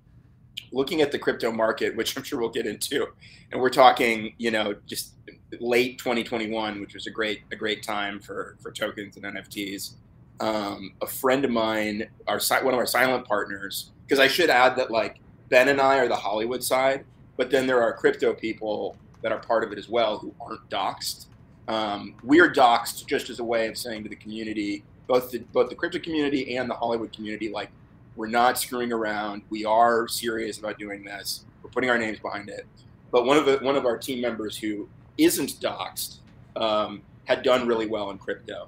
looking at the crypto market, which I'm sure we'll get into, and we're talking, you know, just late 2021, which was a great, a great time for for tokens and NFTs. Um, a friend of mine, our one of our silent partners, because I should add that like Ben and I are the Hollywood side, but then there are crypto people that are part of it as well who aren't doxxed. Um, we are doxxed just as a way of saying to the community, both the both the crypto community and the Hollywood community, like we're not screwing around. We are serious about doing this. We're putting our names behind it. But one of the one of our team members who isn't doxxed um, had done really well in crypto,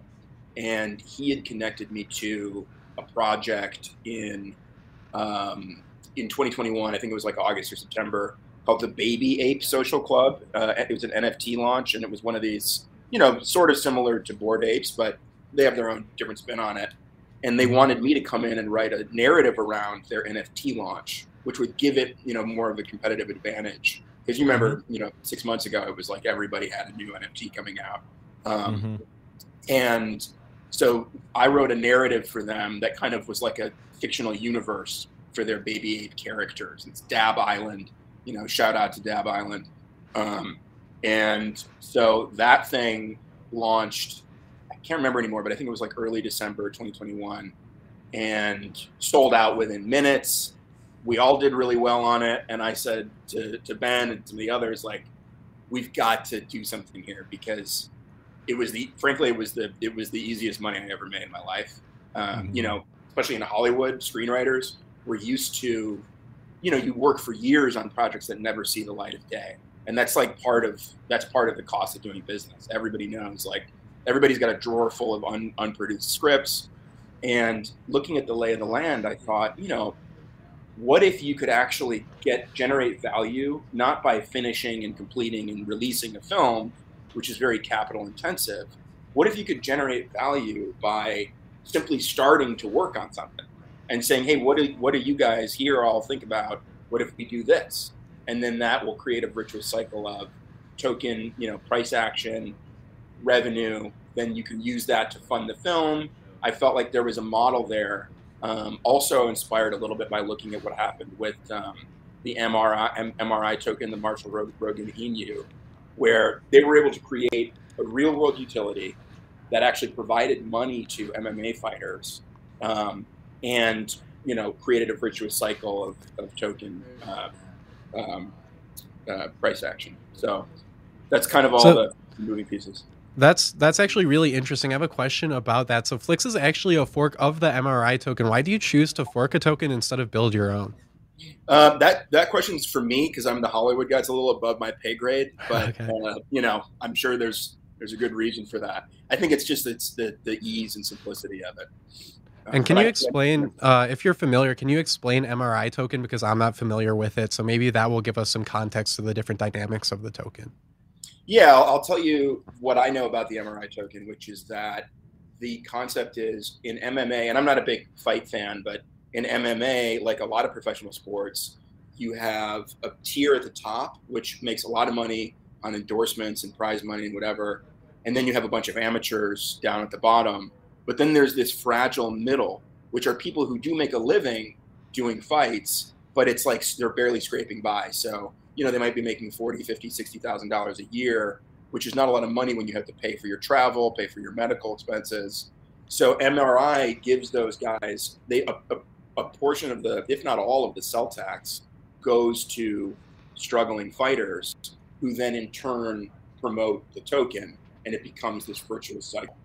and he had connected me to a project in um, in 2021. I think it was like August or September called the Baby Ape Social Club. Uh, it was an NFT launch, and it was one of these, you know, sort of similar to Bored Apes, but they have their own different spin on it. And they wanted me to come in and write a narrative around their NFT launch, which would give it, you know, more of a competitive advantage. Because you remember, mm-hmm. you know, six months ago, it was like everybody had a new NFT coming out. Um, mm-hmm. And so I wrote a narrative for them that kind of was like a fictional universe for their baby ape characters. It's Dab Island you know, shout out to Dab Island. Um, and so that thing launched, can't remember anymore, but I think it was like early December 2021 and sold out within minutes. We all did really well on it. And I said to, to Ben and to the others, like, we've got to do something here because it was the, frankly, it was the, it was the easiest money I ever made in my life. Um, mm-hmm. You know, especially in Hollywood, screenwriters were used to you know you work for years on projects that never see the light of day and that's like part of that's part of the cost of doing business everybody knows like everybody's got a drawer full of un, unproduced scripts and looking at the lay of the land i thought you know what if you could actually get generate value not by finishing and completing and releasing a film which is very capital intensive what if you could generate value by simply starting to work on something and saying, hey, what do, what do you guys here all think about? What if we do this? And then that will create a virtuous cycle of token, you know, price action, revenue. Then you can use that to fund the film. I felt like there was a model there. Um, also inspired a little bit by looking at what happened with um, the MRI, M- MRI token, the Marshall Rogan Inu, where they were able to create a real world utility that actually provided money to MMA fighters um, and you know created a virtuous cycle of, of token uh, um, uh, price action. So that's kind of all So- the moving pieces. That's that's actually really interesting. I have a question about that. So Flix is actually a fork of the MRI token. Why do you choose to fork a token instead of build your own? Uh, that that question's for me because I'm the Hollywood guy. It's a little above my pay grade, but Okay. uh, you know, I'm sure there's there's a good reason for that. I think it's just it's the the ease and simplicity of it. Uh, And can you I- explain, uh, if you're familiar, can you explain MRI token because I'm not familiar with it? So maybe that will give us some context to the different dynamics of the token. Yeah, I'll, I'll tell you what I know about the MRI token, which is that the concept is in MMA, and I'm not a big fight fan, but in MMA, like a lot of professional sports, you have a tier at the top, which makes a lot of money on endorsements and prize money and whatever. And then you have a bunch of amateurs down at the bottom. But then there's this fragile middle, which are people who do make a living doing fights, but it's like they're barely scraping by. So you know they might be making 40 50 60 thousand dollars a year which is not a lot of money when you have to pay for your travel pay for your medical expenses. So mri gives those guys they a, a, a portion of the if not all of the sell tax goes to struggling fighters who then in turn promote the token and it becomes this virtuous cycle.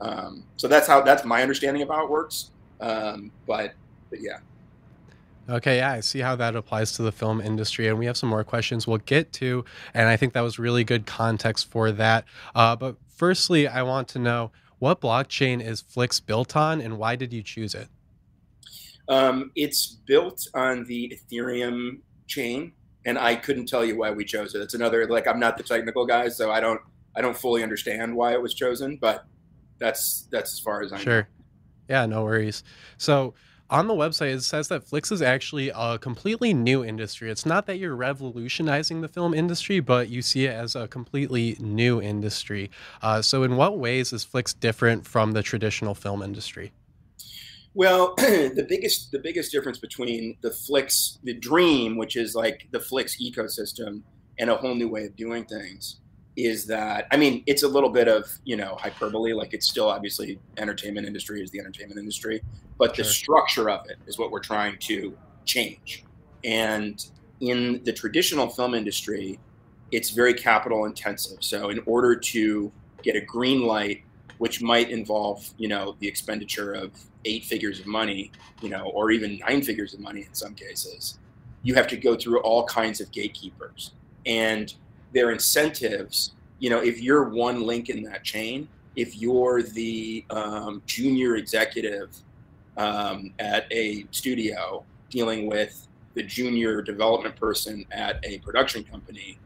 Um, so that's how that's my understanding of how it works. Um, but but yeah Okay, yeah, I see how that applies to the film industry, and we have some more questions we'll get to, and I think that was really good context for that. Uh, but firstly, I want to know what blockchain is Flix built on, and why did you choose it? Um, it's built on the Ethereum chain, and I couldn't tell you why we chose it. It's another like I'm not the technical guy, so I don't I don't fully understand why it was chosen, but that's that's as far as I know. Sure. Yeah, no worries. So on the website, it says that Flix is actually a completely new industry. It's not that you're revolutionizing the film industry, but you see it as a completely new industry. Uh, so, in what ways is Flix different from the traditional film industry? Well, the biggest the biggest difference between the Flix, the Dream, which is like the Flix ecosystem, and a whole new way of doing things, is that I mean, it's a little bit of you know hyperbole. Like it's still obviously entertainment industry is the entertainment industry, but the Sure. structure of it is what we're trying to change. And in the traditional film industry, it's very capital intensive. So in order to get a green light, which might involve you know the expenditure of eight figures of money, you know, or even nine figures of money in some cases, you have to go through all kinds of gatekeepers. And their incentives, you know, if you're one link in that chain, if you're the um, junior executive um, at a studio dealing with the junior development person at a production company,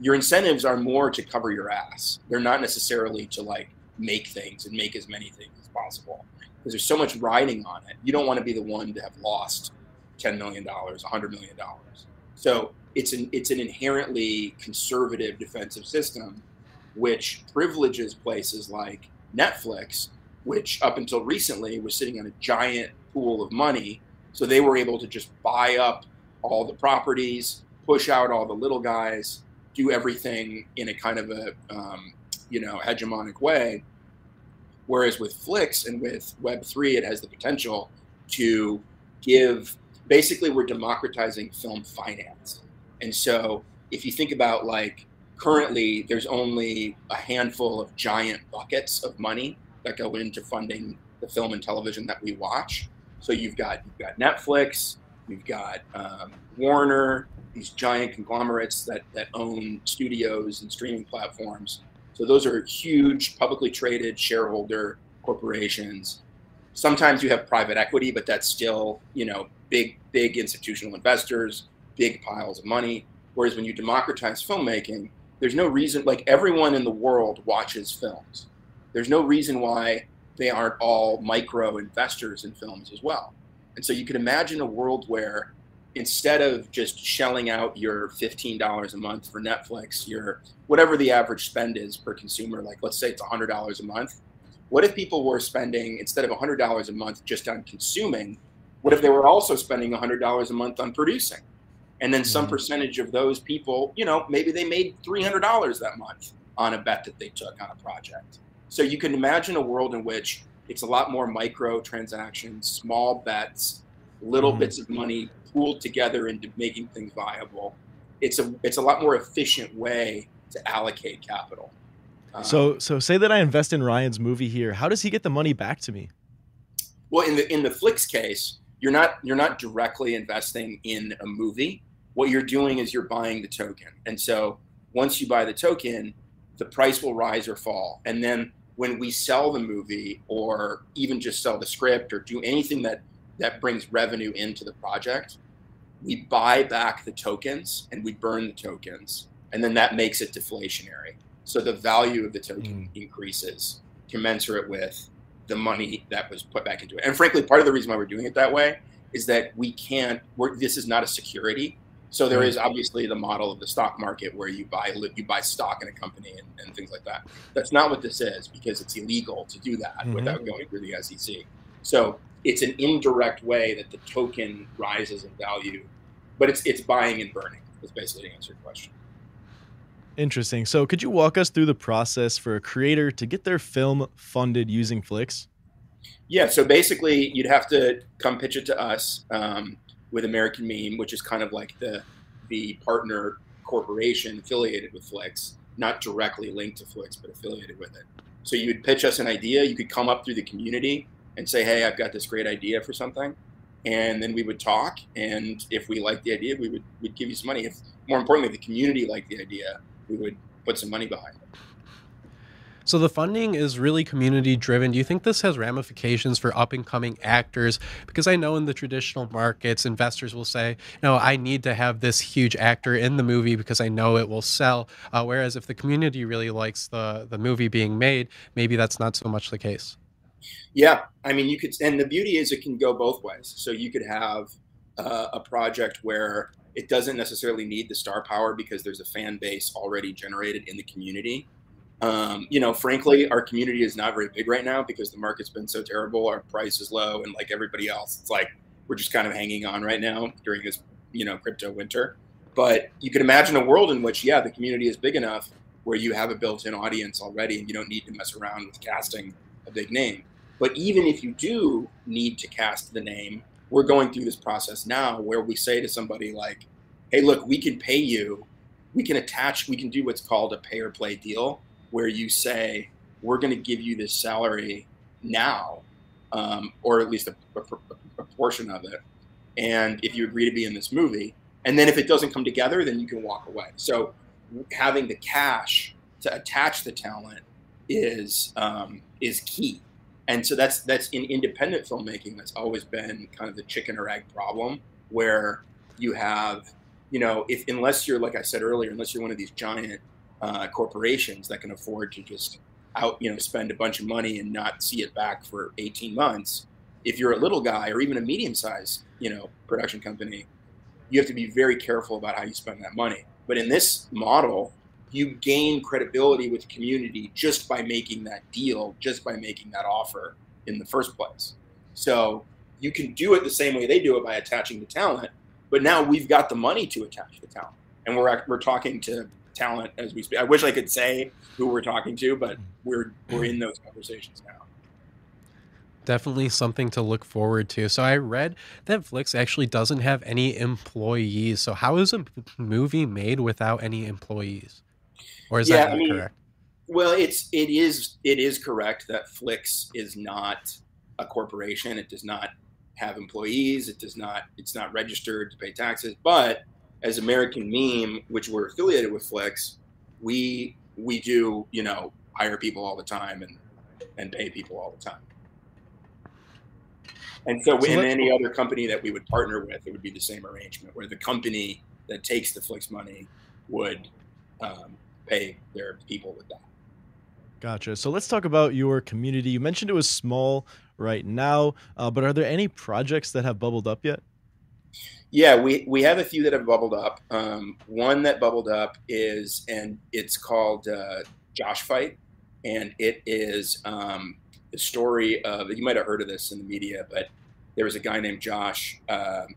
your incentives are more to cover your ass. They're not necessarily to like make things and make as many things as possible because there's so much riding on it. You don't want to be the one to have lost ten million dollars, hundred million dollars. So it's an it's an inherently conservative defensive system, which privileges places like Netflix, which up until recently was sitting on a giant pool of money. So they were able to just buy up all the properties, push out all the little guys, do everything in a kind of a um, you know hegemonic way. Whereas with Flix and with Web three, it has the potential to give. Basically, we're democratizing film finance, and so if you think about like currently, there's only a handful of giant buckets of money that go into funding the film and television that we watch. So you've got you've got Netflix, you've got um, Warner, these giant conglomerates that that own studios and streaming platforms. So those are huge, publicly traded shareholder corporations. Sometimes you have private equity, but that's still you know big big institutional investors, big piles of money. Whereas when you democratize filmmaking, there's no reason like everyone in the world watches films. There's no reason why they aren't all micro investors in films as well. And so you can imagine a world where instead of just shelling out your $15 a month for Netflix, your whatever the average spend is per consumer, like let's say it's $100 a month. What if people were spending instead of $100 a month just on consuming, what if they were also spending $100 a month on producing? And then some Mhm. percentage of those people, you know, maybe they made $300 that month on a bet that they took on a project. So you can imagine a world in which it's a lot more micro transactions, small bets, little Mhm. bits of money pooled together into making things viable. It's a it's a lot more efficient way to allocate capital. Um, so, so say that I invest in Ryan's movie here. How does he get the money back to me? Well, in the in the Flix case, you're not you're not directly investing in a movie. What you're doing is you're buying the token, and so once you buy the token, the price will rise or fall, and then when we sell the movie or even just sell the script or do anything that that brings revenue into the project, we buy back the tokens and we burn the tokens, and then that makes it deflationary. So the value of the token mm. increases commensurate with the money that was put back into it. And frankly, part of the reason why we're doing it that way is that we can't. We're, this is not a security. So there is obviously the model of the stock market where you buy you buy stock in a company and, and things like that. That's not what this is because it's illegal to do that mm-hmm. without going through the SEC. So it's an indirect way that the token rises in value, but it's it's buying and burning. Is basically to answer your question. Interesting. So could you walk us through the process for a creator to get their film funded using Flix? Yeah. So basically, you'd have to come pitch it to us. Um, with American Meme, which is kind of like the the partner corporation affiliated with Flix, not directly linked to Flix, but affiliated with it. So you would pitch us an idea. You could come up through the community and say, "Hey, I've got this great idea for something," and then we would talk. And if we liked the idea, we would we'd give you some money. If more importantly, the community liked the idea, we would put some money behind it. So the funding is really community driven. Do you think this has ramifications for up and coming actors? Because I know in the traditional markets, investors will say, no, I need to have this huge actor in the movie because I know it will sell. Uh, whereas if the community really likes the, the movie being made, maybe that's not so much the case. Yeah. I mean, you could, and the beauty is it can go both ways. So you could have uh, a project where it doesn't necessarily need the star power because there's a fan base already generated in the community um, you know, frankly, our community is not very big right now because the market's been so terrible. Our price is low, and like everybody else, it's like we're just kind of hanging on right now during this, you know, crypto winter. But you can imagine a world in which, yeah, the community is big enough where you have a built-in audience already, and you don't need to mess around with casting a big name. But even if you do need to cast the name, we're going through this process now where we say to somebody like, "Hey, look, we can pay you. We can attach. We can do what's called a pay or play deal." Where you say we're going to give you this salary now, um, or at least a, a, a, portion of it, and if you agree to be in this movie, and then if it doesn't come together, then you can walk away. So having the cash to attach the talent is um, is key, and so that's that's in independent filmmaking. That's always been kind of the chicken or egg problem, where you have, you know, if unless you're like I said earlier, unless you're one of these giant uh, corporations that can afford to just out, you know, spend a bunch of money and not see it back for 18 months. If you're a little guy or even a medium sized, you know, production company, you have to be very careful about how you spend that money. But in this model, you gain credibility with the community just by making that deal, just by making that offer in the first place. So you can do it the same way they do it by attaching the talent, but now we've got the money to attach the talent. And we're, we're talking to talent as we speak. I wish I could say who we're talking to, but we're we're in those conversations now. Definitely something to look forward to. So I read that Flix actually doesn't have any employees. So how is a movie made without any employees? Or is yeah, that I mean, correct? Well, it's it is it is correct that Flix is not a corporation. It does not have employees. It does not it's not registered to pay taxes, but as American Meme, which we're affiliated with Flix, we we do you know hire people all the time and and pay people all the time. And so, so in any other company that we would partner with, it would be the same arrangement where the company that takes the Flix money would um, pay their people with that. Gotcha. So let's talk about your community. You mentioned it was small right now, uh, but are there any projects that have bubbled up yet? Yeah, we, we have a few that have bubbled up. Um, one that bubbled up is, and it's called uh, Josh Fight, and it is um, the story of, you might have heard of this in the media, but there was a guy named Josh um,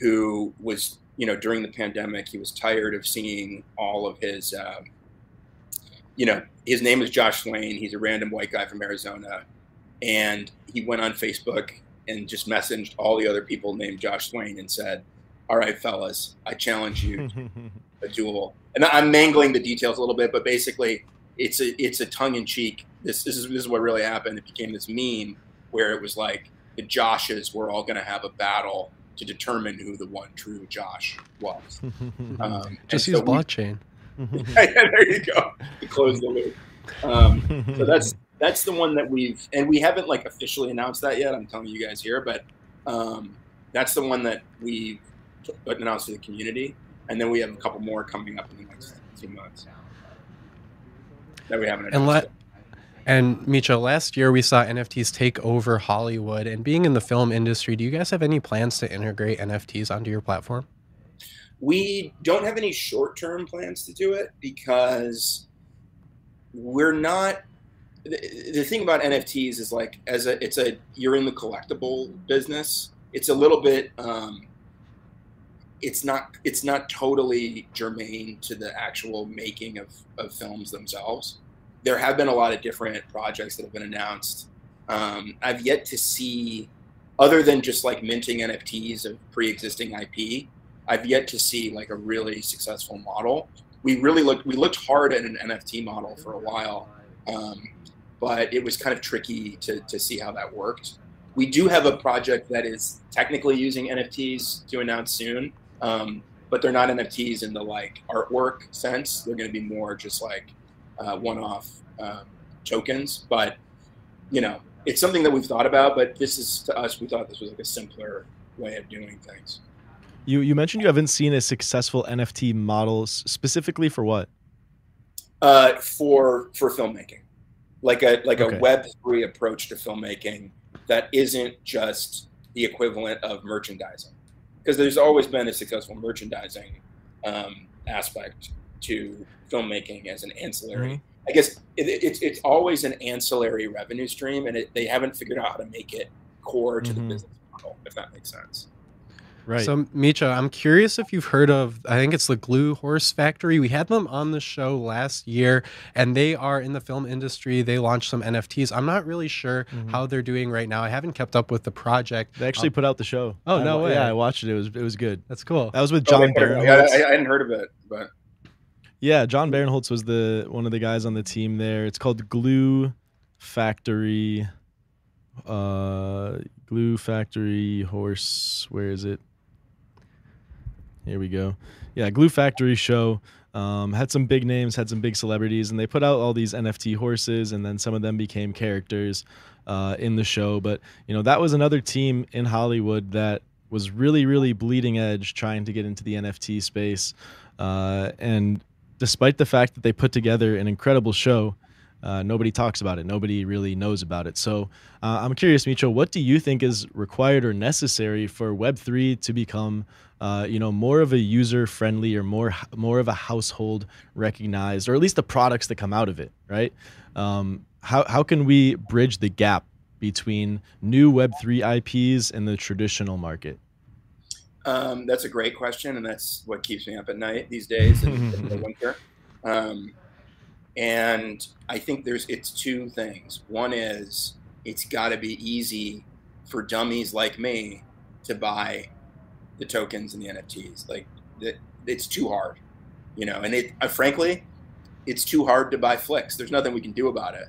who was, you know, during the pandemic, he was tired of seeing all of his, um, you know, his name is Josh Swain. He's a random white guy from Arizona. And he went on Facebook and just messaged all the other people named Josh Swain and said, all right, fellas, I challenge you a duel. And I'm mangling the details a little bit, but basically, it's a it's a tongue in cheek. This this is this is what really happened. It became this meme where it was like the Joshes were all going to have a battle to determine who the one true Josh was. Um, Just use so we- blockchain. there you go. To close the loop. Um, so that's that's the one that we've and we haven't like officially announced that yet. I'm telling you guys here, but um, that's the one that we announced to the community, and then we have a couple more coming up in the next few months that we haven't announced. And let and Micho, last year we saw NFTs take over Hollywood. And being in the film industry, do you guys have any plans to integrate NFTs onto your platform? We don't have any short-term plans to do it because we're not. The, thing about NFTs is like as a it's a you're in the collectible business. It's a little bit. Um, it's not it's not totally germane to the actual making of, of films themselves. There have been a lot of different projects that have been announced. Um, I've yet to see, other than just like minting NFTs of pre-existing IP, I've yet to see like a really successful model. We really looked we looked hard at an NFT model for a while, um, but it was kind of tricky to to see how that worked. We do have a project that is technically using NFTs to announce soon, um, but they're not NFTs in the like artwork sense. They're going to be more just like uh, one-off um, tokens. But you know, it's something that we've thought about. But this is to us, we thought this was like a simpler way of doing things. You you mentioned you haven't seen a successful NFT model specifically for what? uh, for for filmmaking, like a like Okay. a Web three approach to filmmaking that isn't just the equivalent of merchandising, because there's always been a successful merchandising um, aspect to filmmaking as an ancillary. Mhm. I guess it, it, it's it's always an ancillary revenue stream, and it, they haven't figured out how to make it core to Mhm. the business model, if that makes sense. Right. So, Micho, I'm curious if you've heard of, I think it's the Glue Horse Factory. We had them on the show last year, and they are in the film industry. They launched some NFTs. I'm not really sure Mhm. how they're doing right now. I haven't kept up with the project. they actually Um, put out the show. Oh, I no way. Yeah, I watched it. It was it was good. That's cool. That was with Oh, John they put it- I, I, I hadn't heard of it, but Yeah, Jon Barinholtz was the one of the guys on the team there. It's called Glue Factory. Uh, Glue Factory Horse. Where is it? Here we go. Yeah, Glue Factory show. Um, had some big names, had some big celebrities, and they put out all these NFT horses, and then some of them became characters uh, in the show. But you know, that was another team in Hollywood that was really, really bleeding edge, trying to get into the NFT space. Uh, and despite the fact that they put together an incredible show, uh, nobody talks about it. Nobody really knows about it. So uh, I'm curious, Micho, what do you think is required or necessary for Web3 to become, uh, you know, more of a user-friendly or more more of a household recognized, or at least the products that come out of it, right? Um, how how can we bridge the gap between new Web3 IPs and the traditional market? Um, that's a great question, and that's what keeps me up at night these days in, in the winter. Um, and I think there's it's two things. One is it's got to be easy for dummies like me to buy the tokens and the NFTs. Like it's too hard, you know. And it, uh, frankly, it's too hard to buy Flix. There's nothing we can do about it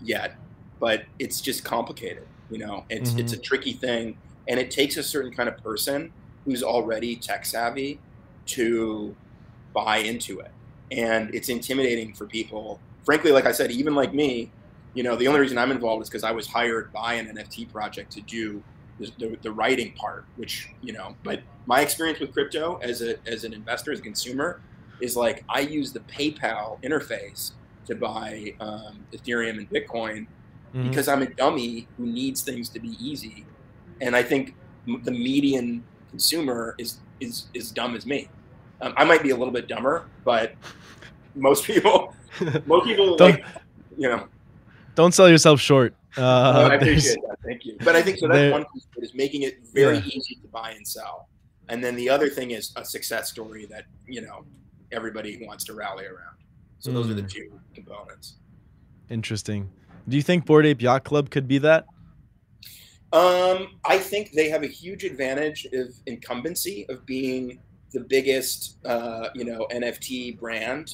yet, but it's just complicated. You know, it's it's a tricky thing, and it takes a certain kind of person who's already tech savvy to buy into it. And it's intimidating for people. Frankly, like I said, even like me, you know, the only reason I'm involved is because I was hired by an NFT project to do the, the, the writing part, which, you know, but my experience with crypto as a as an investor, as a consumer, is like I use the PayPal interface to buy um, Ethereum and Bitcoin Mhm. because I'm a dummy who needs things to be easy, and I think the median consumer is is is dumb as me. Um, I might be a little bit dumber, but most people, most people, Don't- like, you know, Don't sell yourself short. Uh, I appreciate that. Thank you. But I think so. That's there- one piece of it is making it very Yeah. easy to buy and sell, and then the other thing is a success story that you know everybody wants to rally around. So those are the Mm. two components. Interesting. Do you think Bored Ape Yacht Club could be that? Um, I think they have a huge advantage of incumbency of being the biggest, uh, you know, NFT brand.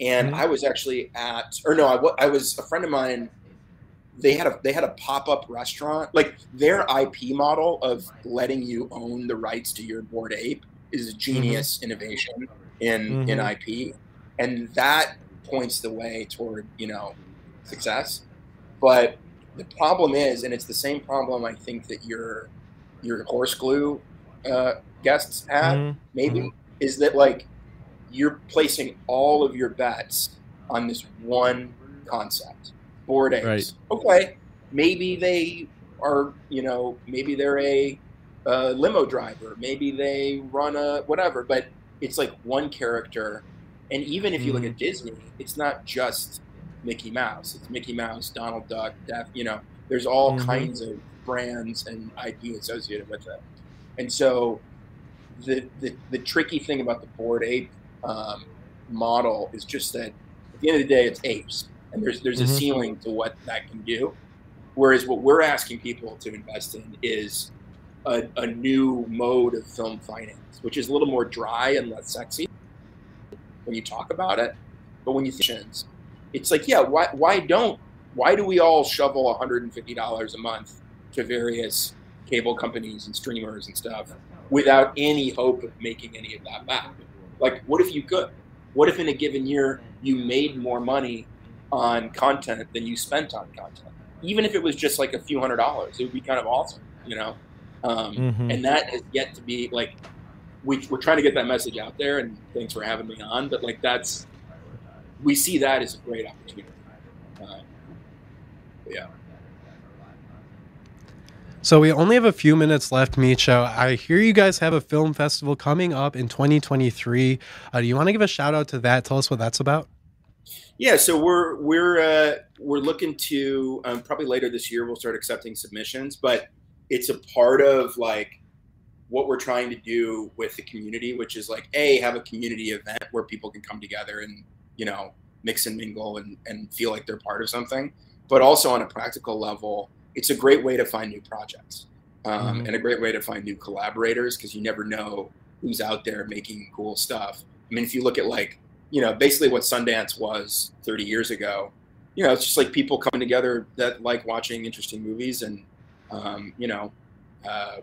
And Mhm. I was actually at, or no, I, I was a friend of mine. They had a they had a pop up restaurant. Like their IP model of letting you own the rights to your Bored Ape is a genius innovation in in Mhm. IP, and that points the way toward you know success. But the problem is, and it's the same problem I think that your your horse glue uh, guests had, Mhm. maybe, is that like you're placing all of your bets on this one concept, Bored Apes. Right. Okay, maybe they are, you know, maybe they're a, uh limo driver, maybe they run a whatever, but it's like one character. And even if you look Mhm. at Disney, it's not just Mickey Mouse. It's Mickey Mouse, Donald Duck, Def, you know, there's all Mhm. kinds of brands and IP associated with it. And so the, the, the tricky thing about the Bored Ape um, model is just that at the end of the day, it's apes. And there's, there's Mhm. a ceiling to what that can do. Whereas what we're asking people to invest in is a, a new mode of film finance, which is a little more dry and less sexy when you talk about it. But when you think it's like, yeah, why, why don't, why do we all shovel $150 a month to various cable companies and streamers and stuff without any hope of making any of that back? Like, what if you could? What if in a given year you made more money on content than you spent on content? Even if it was just like a few hundred dollars, it would be kind of awesome, you know? Um, Mhm. And that has yet to be like, we, we're trying to get that message out there, and thanks for having me on. But like, that's, we see that as a great opportunity. Uh, yeah. So we only have a few minutes left, Micho. I hear you guys have a film festival coming up in 2023. Uh, do you want to give a shout out to that? Tell us what that's about. Yeah, so we're we're uh, we're looking to um, probably later this year we'll start accepting submissions, but it's a part of like what we're trying to do with the community, which is like a have a community event where people can come together and you know mix and mingle and, and feel like they're part of something, but also on a practical level, it's a great way to find new projects um, Mhm. and a great way to find new collaborators because you never know who's out there making cool stuff. I mean, if you look at like you know, basically what Sundance was 30 years ago. You know, it's just like people coming together that like watching interesting movies, and um, you know, uh,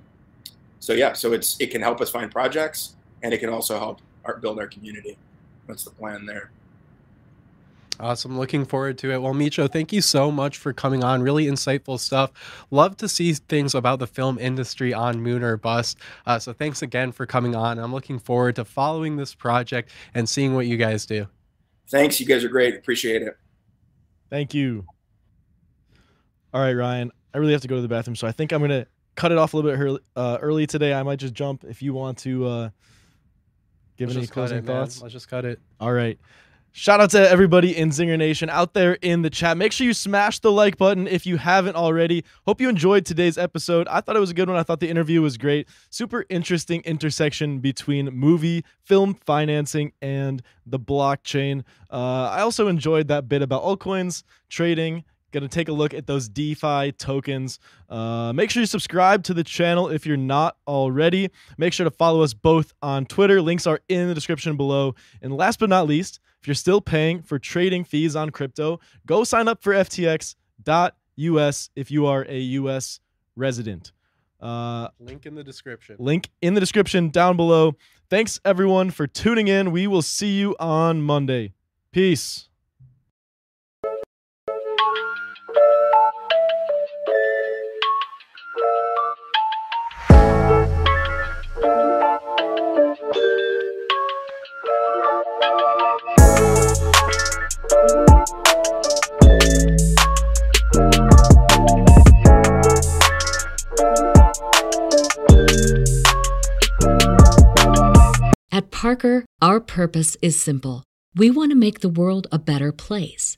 so yeah, so it's it can help us find projects, and it can also help our, build our community. That's the plan there. Awesome. Looking forward to it. Well, Micho, thank you so much for coming on. Really insightful stuff. Love to see things about the film industry on Moon or Bust. Uh, so thanks again for coming on. I'm looking forward to following this project and seeing what you guys do. Thanks, you guys are great. Appreciate it. Thank you. All right, Ryan. I really have to go to the bathroom, so I think I'm gonna cut it off a little bit early, uh, early today. I might just jump if you want to uh, give Let's any just cut closing it, thoughts. Let's just cut it. All right. Shout out to everybody in Zinger Nation out there in the chat. Make sure you smash the like button if you haven't already. Hope you enjoyed today's episode. I thought it was a good one. I thought the interview was great. Super interesting intersection between movie, film financing, and the blockchain. Uh, I also enjoyed that bit about altcoins, trading, Going to take a look at those DeFi tokens. Uh, make sure you subscribe to the channel if you're not already. Make sure to follow us both on Twitter. Links are in the description below. And last but not least, if you're still paying for trading fees on crypto, go sign up for FTX.us if you are a US resident. Uh, Link in the description. link in the description down below. Thanks everyone for tuning in. We will see you on Monday. Peace. At Parker, our purpose is simple. We want to make the world a better place